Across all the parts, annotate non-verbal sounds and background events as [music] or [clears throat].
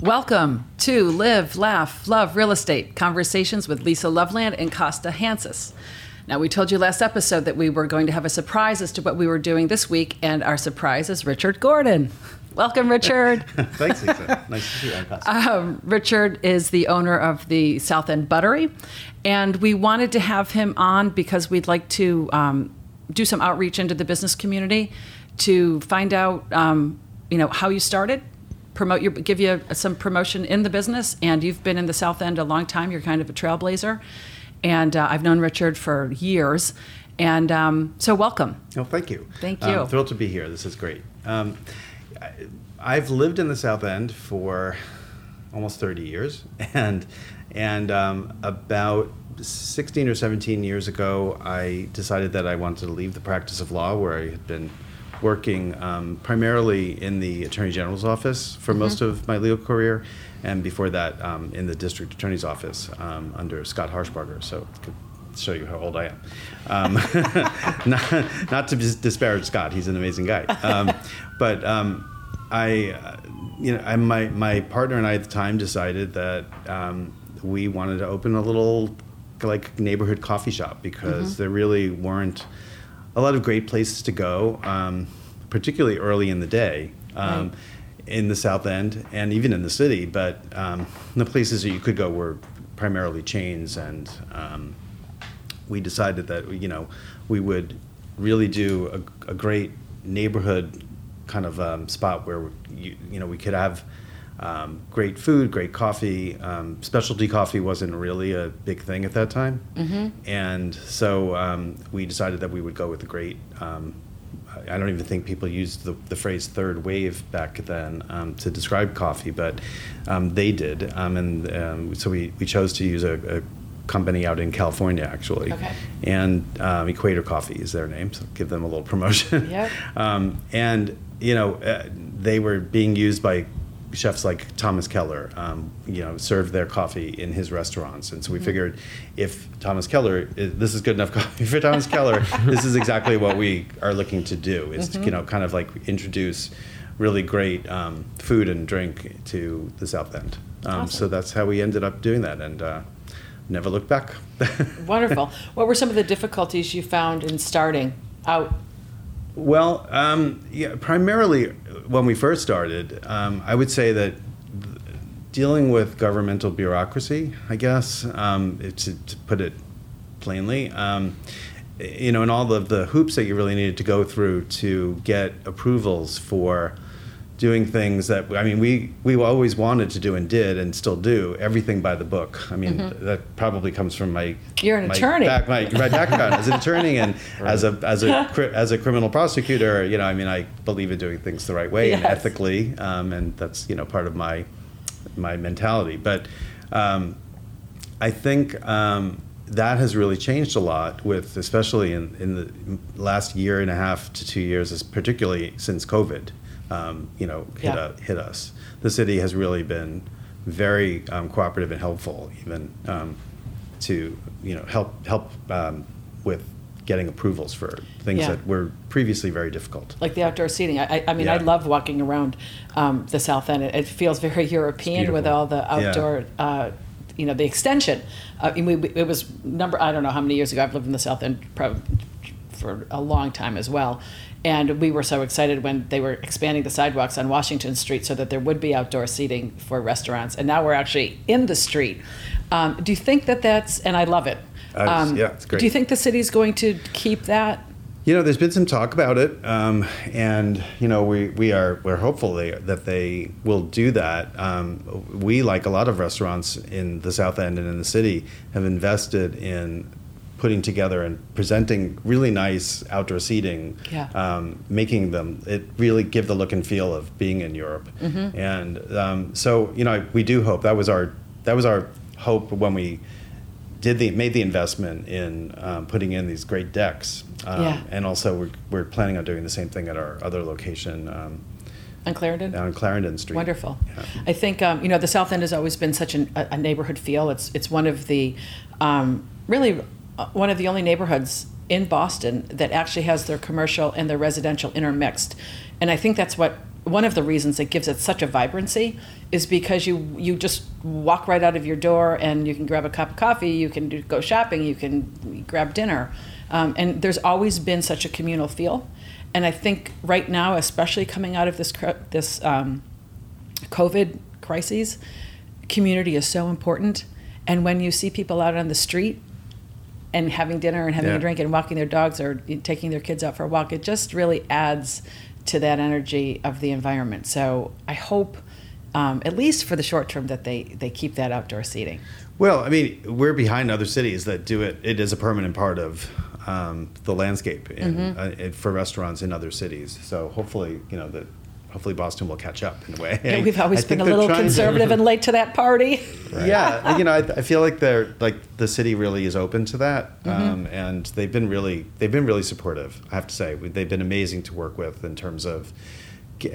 Welcome to Live, Laugh, Love Real Estate Conversations with Lisa Loveland and Costa Hansis. Now, we told you last episode that we were going to have a surprise as to what we were doing this week, and our surprise is Richard Gordon. Welcome, Richard. [laughs] Thanks, Lisa. Nice to see you. Costa. Um, Richard is the owner of the South End Buttery, and we wanted to have him on because we'd like to um, do some outreach into the business community to find out, um, you know, how you started, promote your, give you some promotion in the business, and you've been in the South End a long time. You're kind of a trailblazer, and uh, I've known Richard for years, and um, so welcome. Oh, thank you. Thank Um, you. thrilled to be here. This is great. Um, I've lived in the South End for almost 30 years, [laughs] and and um, about 16 or 17 years ago, I decided that I wanted to leave the practice of law, where I had been working um, primarily in the Attorney General's office for most of my legal career, and before that, um, in the District Attorney's office um, under Scott Harshbarger. So. could Show you how old I am. Um, [laughs] not, not to disparage Scott, he's an amazing guy. Um, but um, I, uh, you know, I, my my partner and I at the time decided that um, we wanted to open a little like neighborhood coffee shop because there really weren't a lot of great places to go, um, particularly early in the day. Um, Right. In the South End and even in the city, but um, the places that you could go were primarily chains, and um, we decided that you know we would really do a, a great neighborhood kind of um, spot where you, you know we could have um, great food, great coffee. Um, specialty coffee wasn't really a big thing at that time, and so um, we decided that we would go with the great. Um, I don't even think people used the, the phrase third wave back then um, to describe coffee, but um, they did. Um, and um, so we, we chose to use a, a company out in California, actually. Okay. And um, Equator Coffee is their name, so give them a little promotion. Yep. [laughs] um, and, you know, uh, they were being used by chefs like Thomas Keller, um, you know, served their coffee in his restaurants. And so we figured if Thomas Keller, this is good enough [laughs] coffee for Thomas Keller, [laughs] this is exactly what we are looking to do is, to, you know, kind of like introduce really great um, food and drink to the South End. Um, So that's how we ended up doing that and uh, never looked back. [laughs] Wonderful. what were some of the difficulties you found in starting out? Well, um, yeah, primarily when we first started, um, I would say that dealing with governmental bureaucracy, I guess, um, to, to put it plainly, um, you know, and all of the hoops that you really needed to go through to get approvals for doing things that I mean we we always wanted to do and did and still do everything by the book. I mean that probably comes from my Mm-hmm. You're an my attorney. back, my, my background as an [laughs] attorney and as a as a [laughs] as a criminal prosecutor. You know, I mean I believe in doing things the right way and ethically, um, and that's you know part of my my mentality. But um, I think um, that has really changed a lot with, especially in, in the last year and a half to two years, particularly since COVID, um, you know, hit, Yeah. uh, hit us. The city has really been very um, cooperative and helpful, even um, to you know help help um, with getting approvals for things Yeah. that were previously very difficult. like the outdoor seating. I, I- mean, I love walking around um, the South End. It, it feels very European with all the Yeah. outdoor, uh, you know, the extension. Uh, we, we- it was number, I don't know how many years ago. I've lived in the South End probably for a long time as well. And we were so excited when they were expanding the sidewalks on Washington Street so that there would be outdoor seating for restaurants. And now we're actually in the street. Um, do you think that that's, and I love it. Uh, yeah, it's great. Do you think the city's going to keep that? You know, there's been some talk about it, um, and you know, we, we are we're hopeful they, that they will do that. Um, we, like a lot of restaurants in the South End and in the city, have invested in putting together and presenting really nice outdoor seating, Yeah. um, making them it really give the look and feel of being in Europe. And um, so, you know, we do hope that was our that was our hope when we did the made the investment in um, putting in these great decks, um, Yeah. and also we're, we're planning on doing the same thing at our other location um, On Clarendon? in Clarendon Street. Wonderful. Yeah. I think um, you know the South End has always been such an, a, a neighborhood feel. It's it's one of the um, really one of the only neighborhoods in Boston that actually has their commercial and their residential intermixed, and I think that's what one of the reasons it gives it such a vibrancy is because you you just walk right out of your door and you can grab a cup of coffee, you can do, go shopping, you can grab dinner, um, and there's always been such a communal feel. And I think right now, especially coming out of this this um, COVID crises, community is so important. And when you see people out on the street and having dinner and having Yeah. a drink and walking their dogs or taking their kids out for a walk, it just really adds to that energy of the environment. So I hope, um, at least for the short term, that they, they keep that outdoor seating. Well, I mean, we're behind other cities that do it. It is a permanent part of um, the landscape in, Mm-hmm. uh, for restaurants in other cities. So hopefully, you know, that hopefully Boston will catch up in a way. [laughs] Yeah, we've always I been a little trying to- conservative and late to that party. [laughs] Yeah, you know, I, I feel like they're like the city really is open to that, Mm-hmm. um, and they've been really they've been really supportive. I have to say, they've been amazing to work with in terms of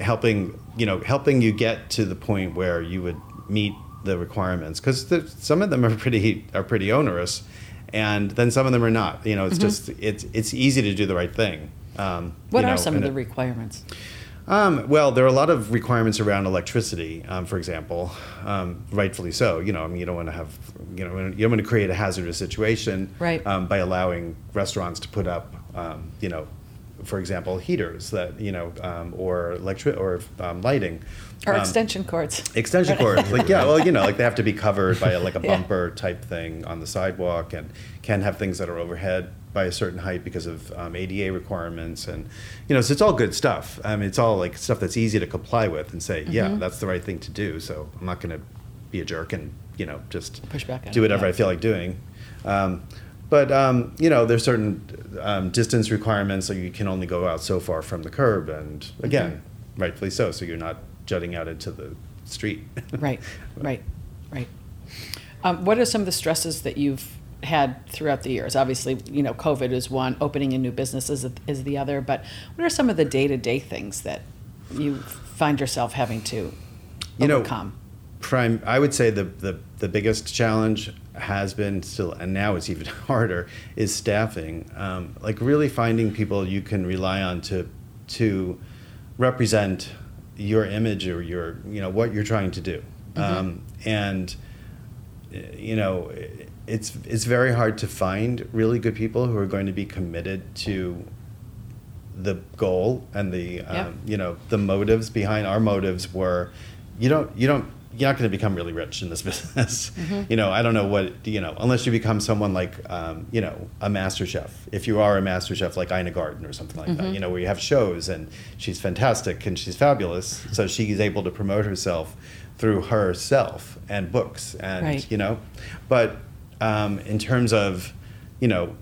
helping you know helping you get to the point where you would meet the requirements because some of them are pretty are pretty onerous, and then some of them are not. You know, it's just it's it's easy to do the right thing. Um, Mm-hmm. What you are some of and the it- requirements? Um, well, there are a lot of requirements around electricity, um, for example, um, rightfully so. You know, I mean, you don't want to have, you know, you don't want to create a hazardous situation Right. um, by allowing restaurants to put up, um, you know, for example, heaters that you know, um, or electric or um, lighting. Or extension cords? Extension cords, like yeah, well, you know, like they have to be covered by a, like a [laughs] Yeah. bumper type thing on the sidewalk, and can have things that are overhead by a certain height because of um, ADA requirements, and you know, so it's all good stuff. I mean, it's all like stuff that's easy to comply with and say, Mm-hmm. yeah, that's the right thing to do. So I'm not going to be a jerk and you know just Push back do it, whatever yeah. I feel like doing. Um, but um, you know, there's certain um, distance requirements, so you can only go out so far from the curb, and again, Mm-hmm. rightfully so. So you're not jutting out into the street. [laughs] Right, right, right. Um, what are some of the stresses that you've had throughout the years? Obviously, you know, COVID is one, opening a new business is, is the other, but what are some of the day to day things that you find yourself having to You know, overcome? prime i would say the, the the biggest challenge has been still and now it's even [laughs] harder is staffing um, like really finding people you can rely on to to represent your image or your you know what you're trying to do um, and uh, you know it's it's very hard to find really good people who are going to be committed to the goal and the Yeah. um, you know the motives behind. Our motives were you don't you don't you're not going to become really rich in this [laughs] business. You know i don't know what you know unless you become someone like um, you know a master chef. If you are a master chef like Ina Garten or something like that you know where you have shows and she's fantastic and she's fabulous so she's able to promote herself through herself and books and Right. you know but um, in terms of you know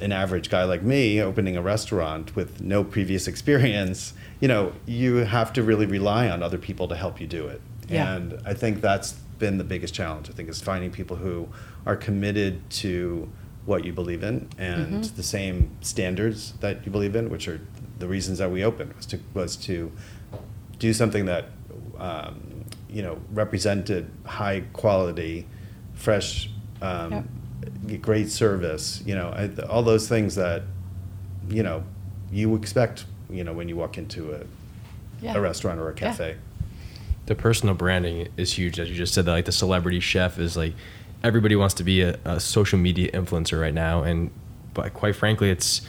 an average guy like me opening a restaurant with no previous [laughs] experience, you know, you have to really rely on other people to help you do it. Yeah. And I think that's been the biggest challenge. I think is finding people who are committed to what you believe in and Mm-hmm. the same standards that you believe in, which are the reasons that we opened was to was to do something that um, you know represented high quality, fresh, um, great service. You know, I, all those things that you know you expect. You know, when you walk into a, Yeah. a restaurant or a Yeah. cafe. the personal branding is huge as you just said that like the celebrity chef is like everybody wants to be a, a social media influencer right now and but quite frankly it's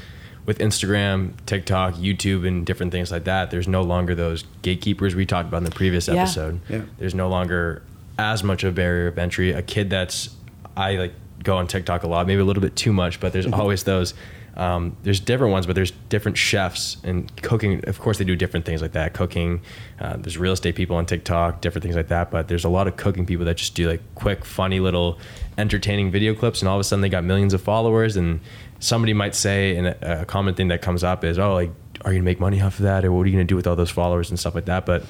with instagram tiktok youtube and different things like that there's no longer those gatekeepers we talked about in the previous Yeah. episode Yeah. there's no longer as much of a barrier of entry a kid that's i like go on tiktok a lot maybe a little bit too much but there's always those um, there's different ones, but there's different chefs and cooking. Of course, they do different things like that. Cooking, uh, there's real estate people on TikTok, different things like that. But there's a lot of cooking people that just do like quick, funny little, entertaining video clips, and all of a sudden they got millions of followers. And somebody might say, and a, a common thing that comes up is, "Oh, like, are you gonna make money off of that, or what are you gonna do with all those followers and stuff like that?" But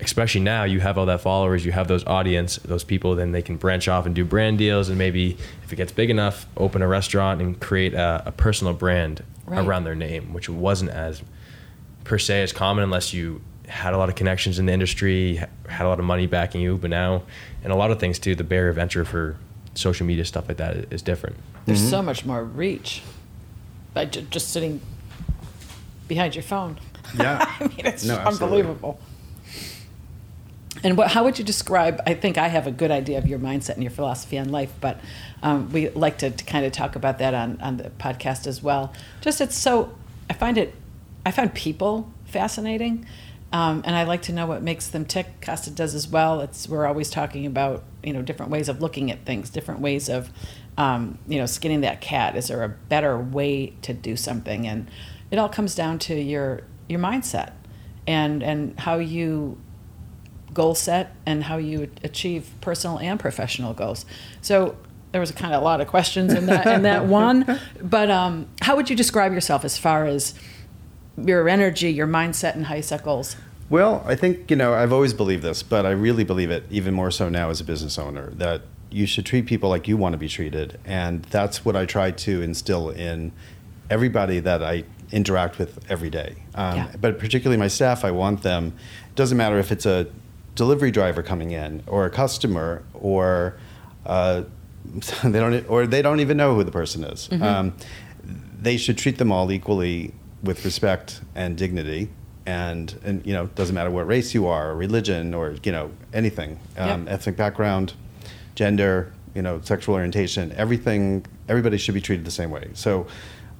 especially now you have all that followers you have those audience those people then they can branch off and do brand deals and maybe if it gets big enough open a restaurant and create a, a personal brand Right. around their name which wasn't as per se as common unless you had a lot of connections in the industry had a lot of money backing you but now and a lot of things too the barrier of entry for social media stuff like that is different There's Mm-hmm. so much more reach by ju- just sitting behind your phone. Yeah. [laughs] I mean, it's No, absolutely. unbelievable. And what, how would you describe? I think I have a good idea of your mindset and your philosophy on life, but um, we like to, to kind of talk about that on, on the podcast as well. Just it's so, I find it, I find people fascinating, um, and I like to know what makes them tick. Costa does as well. It's we're always talking about you know different ways of looking at things, different ways of um, you know skinning that cat. Is there a better way to do something? And it all comes down to your your mindset and and how you goal set and how you achieve personal and professional goals. So there was a kind of a lot of questions in that in that [laughs] one. But um, how would you describe yourself as far as your energy, your mindset, and how you set goals? Well, I think, you know, I've always believed this, but I really believe it even more so now as a business owner that you should treat people like you want to be treated. And that's what I try to instill in everybody that I interact with every day. Um, Yeah. But particularly my staff, I want them, it doesn't matter if it's a delivery driver coming in or a customer or uh, [laughs] they don't or they don't even know who the person is. Um, they should treat them all equally with respect and dignity. And, and you know, it doesn't matter what race you are, or religion, or you know, anything, um, Yep. ethnic background, gender, you know, sexual orientation, everything. Everybody should be treated the same way. So,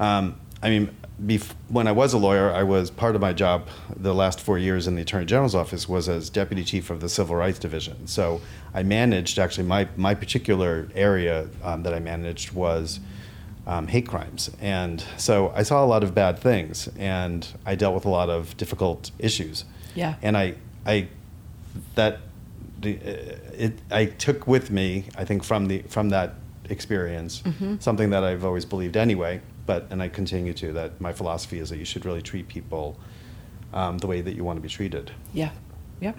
um, I mean, bef- when I was a lawyer, I was part of my job the last four years in the Attorney General's office was as deputy chief of the Civil Rights Division. So I managed actually my my particular area um, that I managed was um, hate crimes, and so I saw a lot of bad things, and I dealt with a lot of difficult issues. Yeah. And I I that the, uh, it I took with me I think from the from that experience something that I've always believed anyway but and I continue to that my philosophy is that you should really treat people um, the way that you want to be treated Yeah, yep.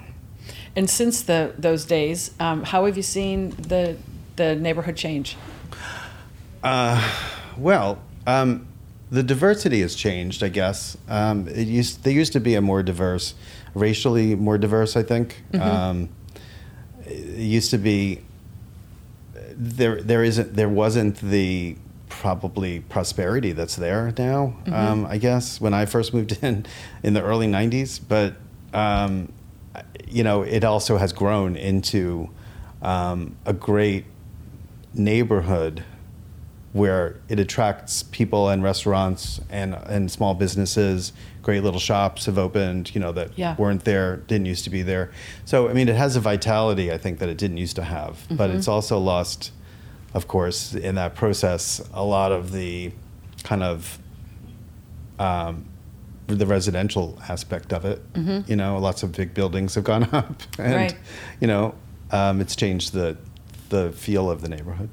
And since the those days, um, how have you seen the the neighborhood change? well um, the diversity has changed I guess um, it used there used to be a more diverse racially more diverse I think um, it used to be there there isn't there wasn't the probably prosperity that's there now um, I guess when I first moved [laughs] in in the early 90s but um, you know it also has grown into um, a great neighborhood where it attracts people and restaurants and and small businesses. Great little shops have opened, you know, that Yeah. weren't there, didn't used to be there. So I mean, it has a vitality I think that it didn't used to have, but it's also lost, of course, in that process a lot of the kind of um, the residential aspect of it. You know, lots of big buildings have gone [laughs] up, and Right. you know, um, it's changed the the feel of the neighborhood.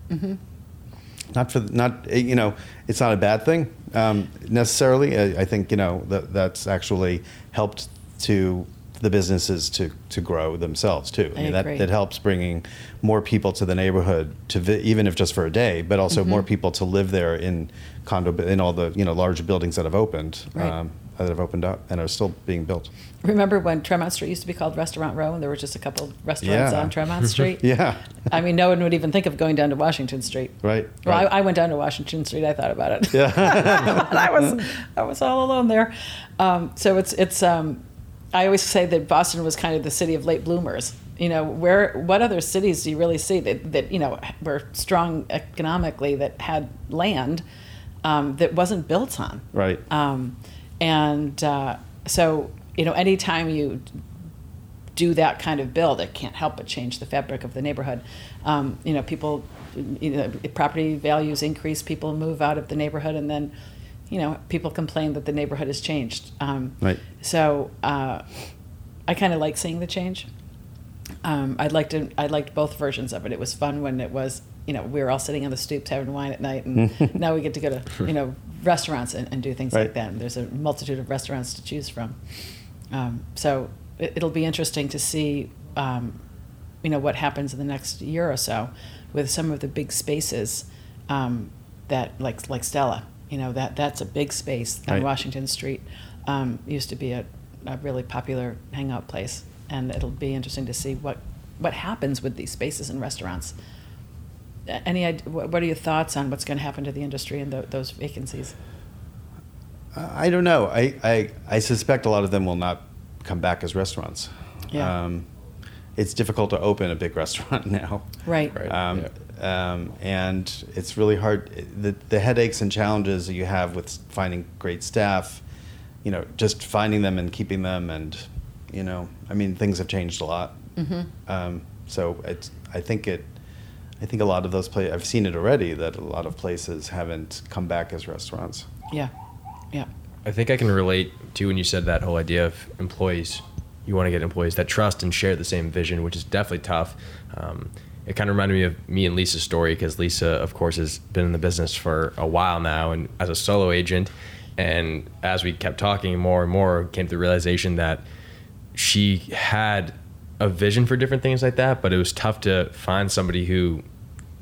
Not for not eh, you know, it's not a bad thing um, necessarily. I, I think you know that that's actually helped to the businesses to to grow themselves too. I mean, that that helps bringing more people to the neighborhood to vi- even if just for a day, but also more Mm-hmm. people to live there in condo in all the you know large buildings that have opened Right. um, that have opened up and are still being built. Remember when Tremont Street used to be called Restaurant Row, and there were just a couple of restaurants Yeah. on Tremont [laughs] Street? Yeah, I mean, no one would even think of going down to Washington Street. right. Well, right. I, I went down to Washington Street. I thought about it. yeah. [laughs] I was I was all alone there. Um, so it's it's um, I always say that Boston was kind of the city of late bloomers. You know, where what other cities do you really see that that you know were strong economically that had land um, that wasn't built on? right. Um, and uh, so you know, anytime you do that kind of build, it can't help but change the fabric of the neighborhood. Um, you know, people, you know, property values increase, people move out of the neighborhood, and then, you know, people complain that the neighborhood has changed. Um, Right. So uh, I kind of like seeing the change. Um, I'd like to. I liked both versions of it. It was fun when it was, you know, we were all sitting on the stoops having wine at night, and [laughs] now we get to go to, you know, restaurants and, and do things like that. And there's a multitude of restaurants to choose from. Um, so it, it'll be interesting to see, um, you know, what happens in the next year or so with some of the big spaces um, that, like like Stella. You know, that that's a big space on Right. Washington Street. Um, used to be a, a really popular hangout place, and it'll be interesting to see what what happens with these spaces and restaurants. Any what what are your thoughts on what's going to happen to the industry and tho- those vacancies? I don't know. I, I, I suspect a lot of them will not come back as restaurants. Yeah. Um, it's difficult to open a big [laughs] restaurant now. Right. Right. Um, um, and it's really hard. The, the headaches and challenges that you have with finding great staff, you know, just finding them and keeping them, and you know, I mean, things have changed a lot. Mm-hmm. Um, so it's, I think it, I think a lot of those places, I've seen it already that a lot of places haven't come back as restaurants. Yeah. Yeah. I think I can relate to when you said that whole idea of employees. You want to get employees that trust and share the same vision, which is definitely tough. Um, it kind of reminded me of me and Lisa's story because Lisa, of course, has been in the business for a while now and as a solo agent. And as we kept talking more and more, came to the realization that she had a vision for different things like that, but it was tough to find somebody who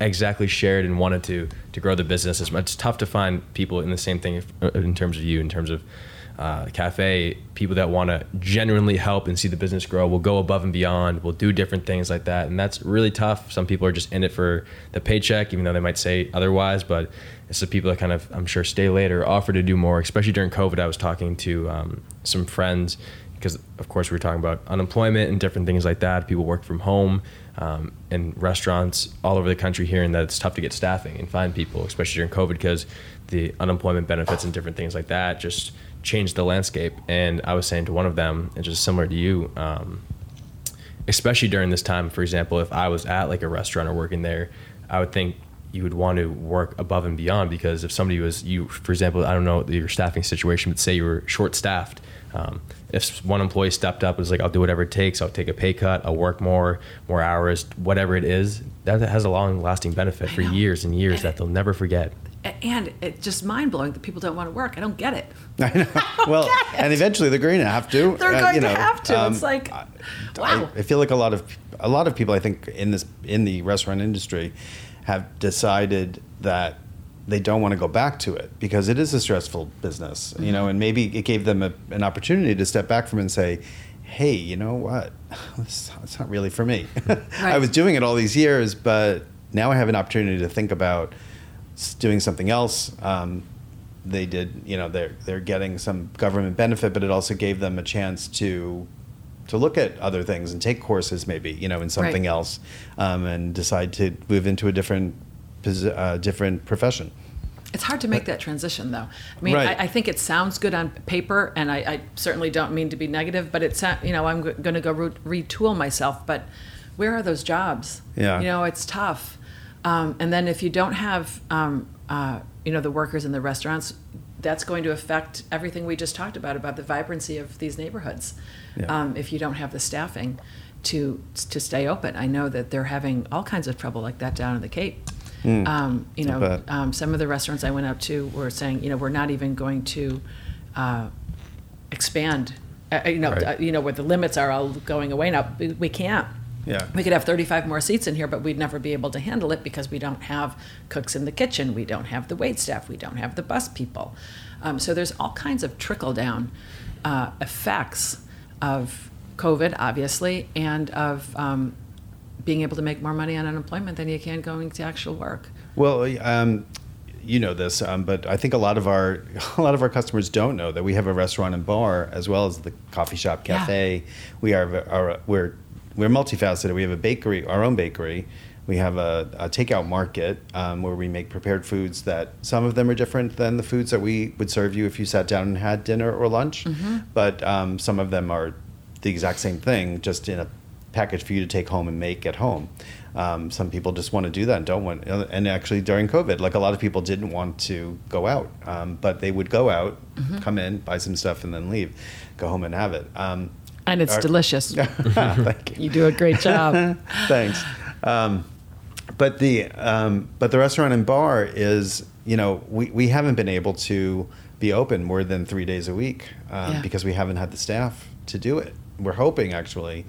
exactly shared and wanted to to grow the business as much. It's tough to find people in the same thing uh, in terms of you, in terms of uh, cafe, people that want to genuinely help and see the business grow will go above and beyond, will do different things like that. And that's really tough. Some people are just in it for the paycheck, even though they might say otherwise, but it's the people that kind of, I'm sure, stay later, offer to do more, especially during COVID. I was talking to um, some friends because, of course, we were talking about unemployment and different things like that. People work from home um, and restaurants all over the country hearing that it's tough to get staffing and find people, especially during COVID, because the unemployment benefits and different things like that just changed the landscape. And I was saying to one of them, and just similar to you, um, especially during this time, for example, if I was at like a restaurant or working there, I would think you would want to work above and beyond because if somebody was you, for example, I don't know your staffing situation, but say you were short staffed. Um, if one employee stepped up and was like, I'll do whatever it takes, I'll take a pay cut, I'll work more, more hours, whatever it is, that has a long lasting benefit for years and years that [laughs] they'll never forget. And it's just mind blowing that people don't want to work. I don't get it. [laughs] I know. [laughs] Well, and eventually they're going to have to. They're uh, going you to know, have to. um, it's like, I- wow. I, I feel like a lot of a lot of people I think in this in the restaurant industry have decided that they don't want to go back to it because it is a stressful business, you Mm-hmm. know, and maybe it gave them a, an opportunity to step back from it and say, "Hey, you know what? [laughs] It's, it's not really for me. I was doing it all these years, but now I have an opportunity to think about doing something else." Um, they did, you know, they're they're getting some government benefit, but it also gave them a chance to to look at other things and take courses, maybe, you know, in something Right. else, um, and decide to move into a different uh, different profession. It's hard to make that transition, though. I mean, Right. I, I think it sounds good on paper, and I, I certainly don't mean to be negative, but it's you know I'm going to go re- retool myself. But where are those jobs? Yeah. you know it's tough. Um, and then if you don't have um, uh, you know the workers in the restaurants, that's going to affect everything we just talked about about the vibrancy of these neighborhoods. Yeah. Um, if you don't have the staffing to to stay open, I know that they're having all kinds of trouble like that down in the Cape. Mm. Um, you know, um, some of the restaurants I went up to were saying, you know, we're not even going to uh, expand. Uh, you know, Right. uh, you know where the limits are all going away now. We, we can't. Yeah. We could have 35 more seats in here, but we'd never be able to handle it because we don't have cooks in the kitchen, we don't have the wait staff, we don't have the bus people. Um, so there's all kinds of trickle down uh, effects of COVID, obviously, and of um, being able to make more money on unemployment than you can going to actual work. Well, um, you know this, um, but I think a lot of our [laughs] a lot of our customers don't know that we have a restaurant and bar as well as the coffee shop Yeah. cafe. We are, are we're we're multifaceted. We have a bakery, our own bakery. We have a, a takeout market um, where we make prepared foods that some of them are different than the foods that we would serve you if you sat down and had dinner or lunch. But um, some of them are the exact same thing, just in a package for you to take home and make at home. Um, some people just want to do that and don't want. And actually, during COVID, like a lot of people didn't want to go out, um, but they would go out, come in, buy some stuff, and then leave, go home and have it. Um, And it's our- delicious. [laughs] Thank you. You do a great job. [laughs] Thanks. Um, but the um, but the restaurant and bar is you know we, we haven't been able to be open more than three days a week um, Yeah. because we haven't had the staff to do it. We're hoping actually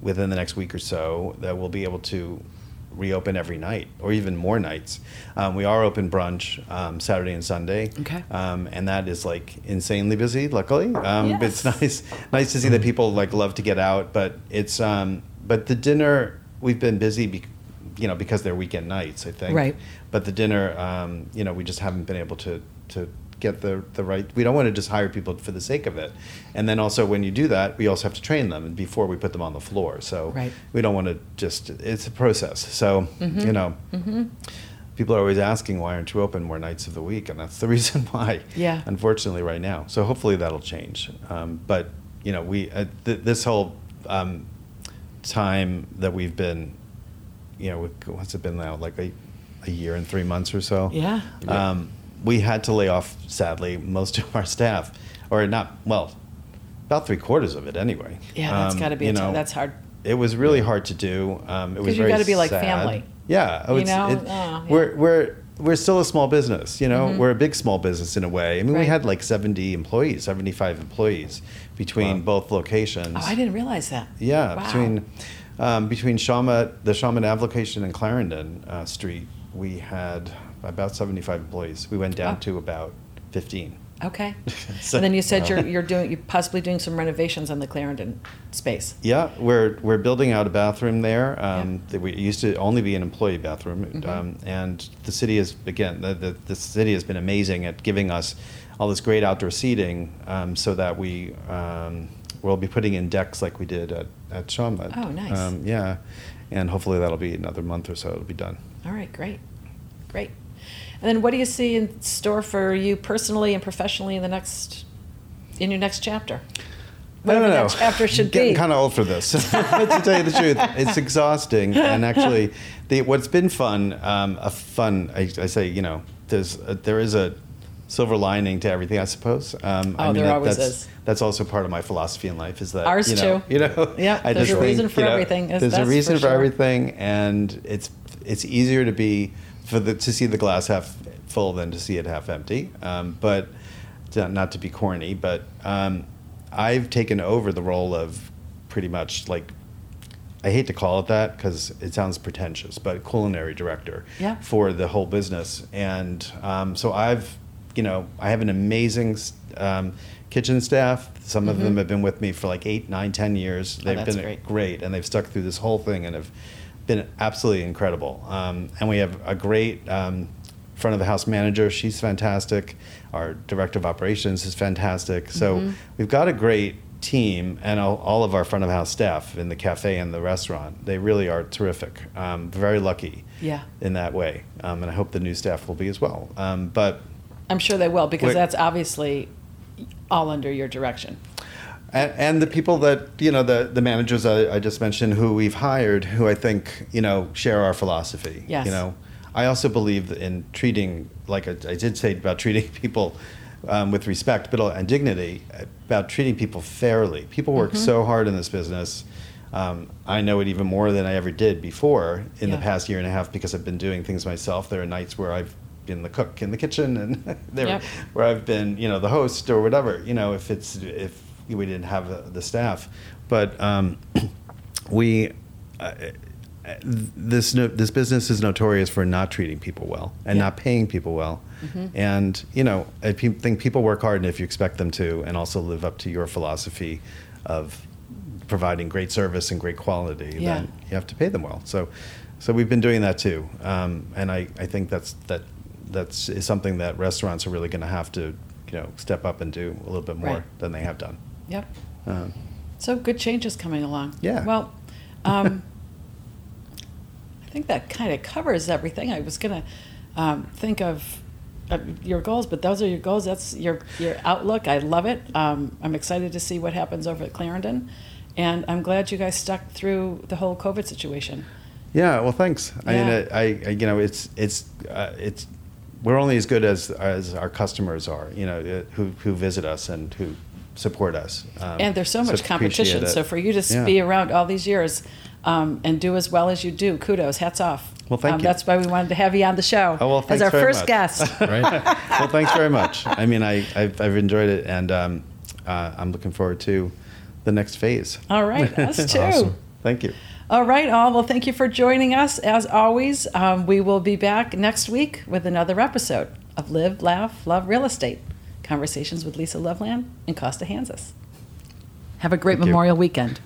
within the next week or so that we'll be able to reopen every night or even more nights. Um, we are open brunch um, Saturday and Sunday. Okay. Um, and that is like insanely busy. Luckily, um, Yes. it's nice nice to see that people like love to get out. But it's um, but the dinner we've been busy, be, you know, because they're weekend nights. I think. Right. But the dinner, um, you know, we just haven't been able to to get the the right. We don't want to just hire people for the sake of it, and then also when you do that, we also have to train them before we put them on the floor. So Right. we don't want to just. It's a process. So Mm-hmm. you know. People are always asking why aren't you open more nights of the week, and that's the [laughs] reason why. Yeah. Unfortunately, right now. So hopefully that'll change. Um, but you know, we uh, th- this whole um, time that we've been, you know, what's it been now? Like a, a year and three months or so. Yeah. Um, we had to lay off, sadly, most of our staff, or not. Well, about three quarters of it anyway. Yeah, that's Um, got to be you a t- know, that's hard. It was really hard to do. Um, it was 'Cause you very gotta be like sad. family. Yeah. Oh, You it's, know? it- Oh, yeah. We're we're we're still a small business. You know, Mhm. we're a big small business in a way. I mean, we had like seventy employees, seventy five employees between Wow. both locations. Oh, I didn't realize that. Yeah, Wow. between um, between Shawmut, the Shawmut Ave location and Clarendon uh, Street, we had about seventy five employees. We went down Wow. to about fifteen. Okay. So- [laughs] and then you said you're you're doing you're possibly doing some renovations on the Clarendon space. Yeah, we're we're building out a bathroom there. Um, that we used to only be an employee bathroom, Mhm. um, and the city is again the, the the city has been amazing at giving us all this great outdoor seating, um, so that we um, will be putting in decks like we did at at Shawmut. Oh, nice. Um, yeah, and hopefully that'll be another month or so. It'll be done. All right, great, great. And then what do you see in store for you personally and professionally in the next in your next chapter? I Whatever don't know. that chapter should Getting be. kind of old for this. [laughs] to tell you the truth, it's exhausting. And actually, the, what's been fun, um, a fun, I, I say, you know, there's a, there is a silver lining to everything, I suppose. Um, I Oh, there that- always that's, is. That's also part of my philosophy in life. Is that Ours you know, too. You know, [laughs] Yeah, I there's a reason think, for you know, everything, There's a reason for for, sure. everything, and it's it's easier to be for the to see the glass half full than to see it half empty. Um, but to- not to be corny, but um, I've taken over the role of pretty much like I hate to call it that because it sounds pretentious, but culinary director Yeah. for the whole business. And um, so I've, you know, I have an amazing um, kitchen staff. Some of them have been with me for like eight, nine, ten years. They've Mm-hmm. Oh, been great. and they've stuck through this whole thing and have been absolutely incredible. Um, and we have a great um, front of the house manager. She's fantastic. Our director of operations is fantastic. So Mm-hmm. we've got a great team and all, all of our front of house staff in the cafe and the restaurant. They really are terrific. Um, very lucky Yeah. in that way. Um, and I hope the new staff will be as well. Um, but I'm sure they will because that's obviously all under your direction. And, and the people that you know, the the managers I, I just mentioned, who we've hired, who I think you know share our philosophy. Yes. You know, I also believe in treating, like I, I did say about treating [laughs] people um, with respect, but and dignity, about treating people fairly. People work Mm-hmm. so hard in this business. Um, I know it even more than I ever did before in Yeah. the past year and a half because I've been doing things myself. There are nights where I've been the cook in the kitchen and [laughs] there Yep. where I've been, you know, the host or whatever, you know, if it's if we didn't have the, the staff, but um, [clears throat] we. Uh, this no, this business is notorious for not treating people well and Yeah. not paying people well, and you know I think people work hard, and if you expect them to, and also live up to your philosophy of providing great service and great quality, Yeah. then you have to pay them well. So, so we've been doing that too, um, and I, I think that's that that's is something that restaurants are really going to have to you know step up and do a little bit more Right. than they have done. Yep. Um, So good changes coming along. Yeah. Well, um, [laughs] I think that kind of covers everything. I was gonna um, think of uh, your goals, but those are your goals. That's your your outlook. I love it. Um, I'm excited to see what happens over at Clarendon, and I'm glad you guys stuck through the whole COVID situation. Yeah, well, thanks. I mean, Yeah. I, I, you know, it's it's uh, it's we're only as good as as our customers are. You know, uh, who who visit us and who support us. Um, and there's so much appreciate competition. So for you to Yeah. be around all these years um, and do as well as you do, kudos, hats off. Well, thank um, you. That's why we wanted to have you on the show Oh, well, as thanks our very first much. guest. [laughs] Right. well, thanks very much. I mean, I I've, I've enjoyed it, and um, uh, I'm looking forward to the next phase. All right, [laughs] us too. Awesome. Thank you. All right, all. Well, thank you for joining us. As always, um, we will be back next week with another episode of Live, Laugh, Love Real Estate Conversations with Lisa Loveland and Costa Hansis. Have a great Thank you. Memorial Weekend.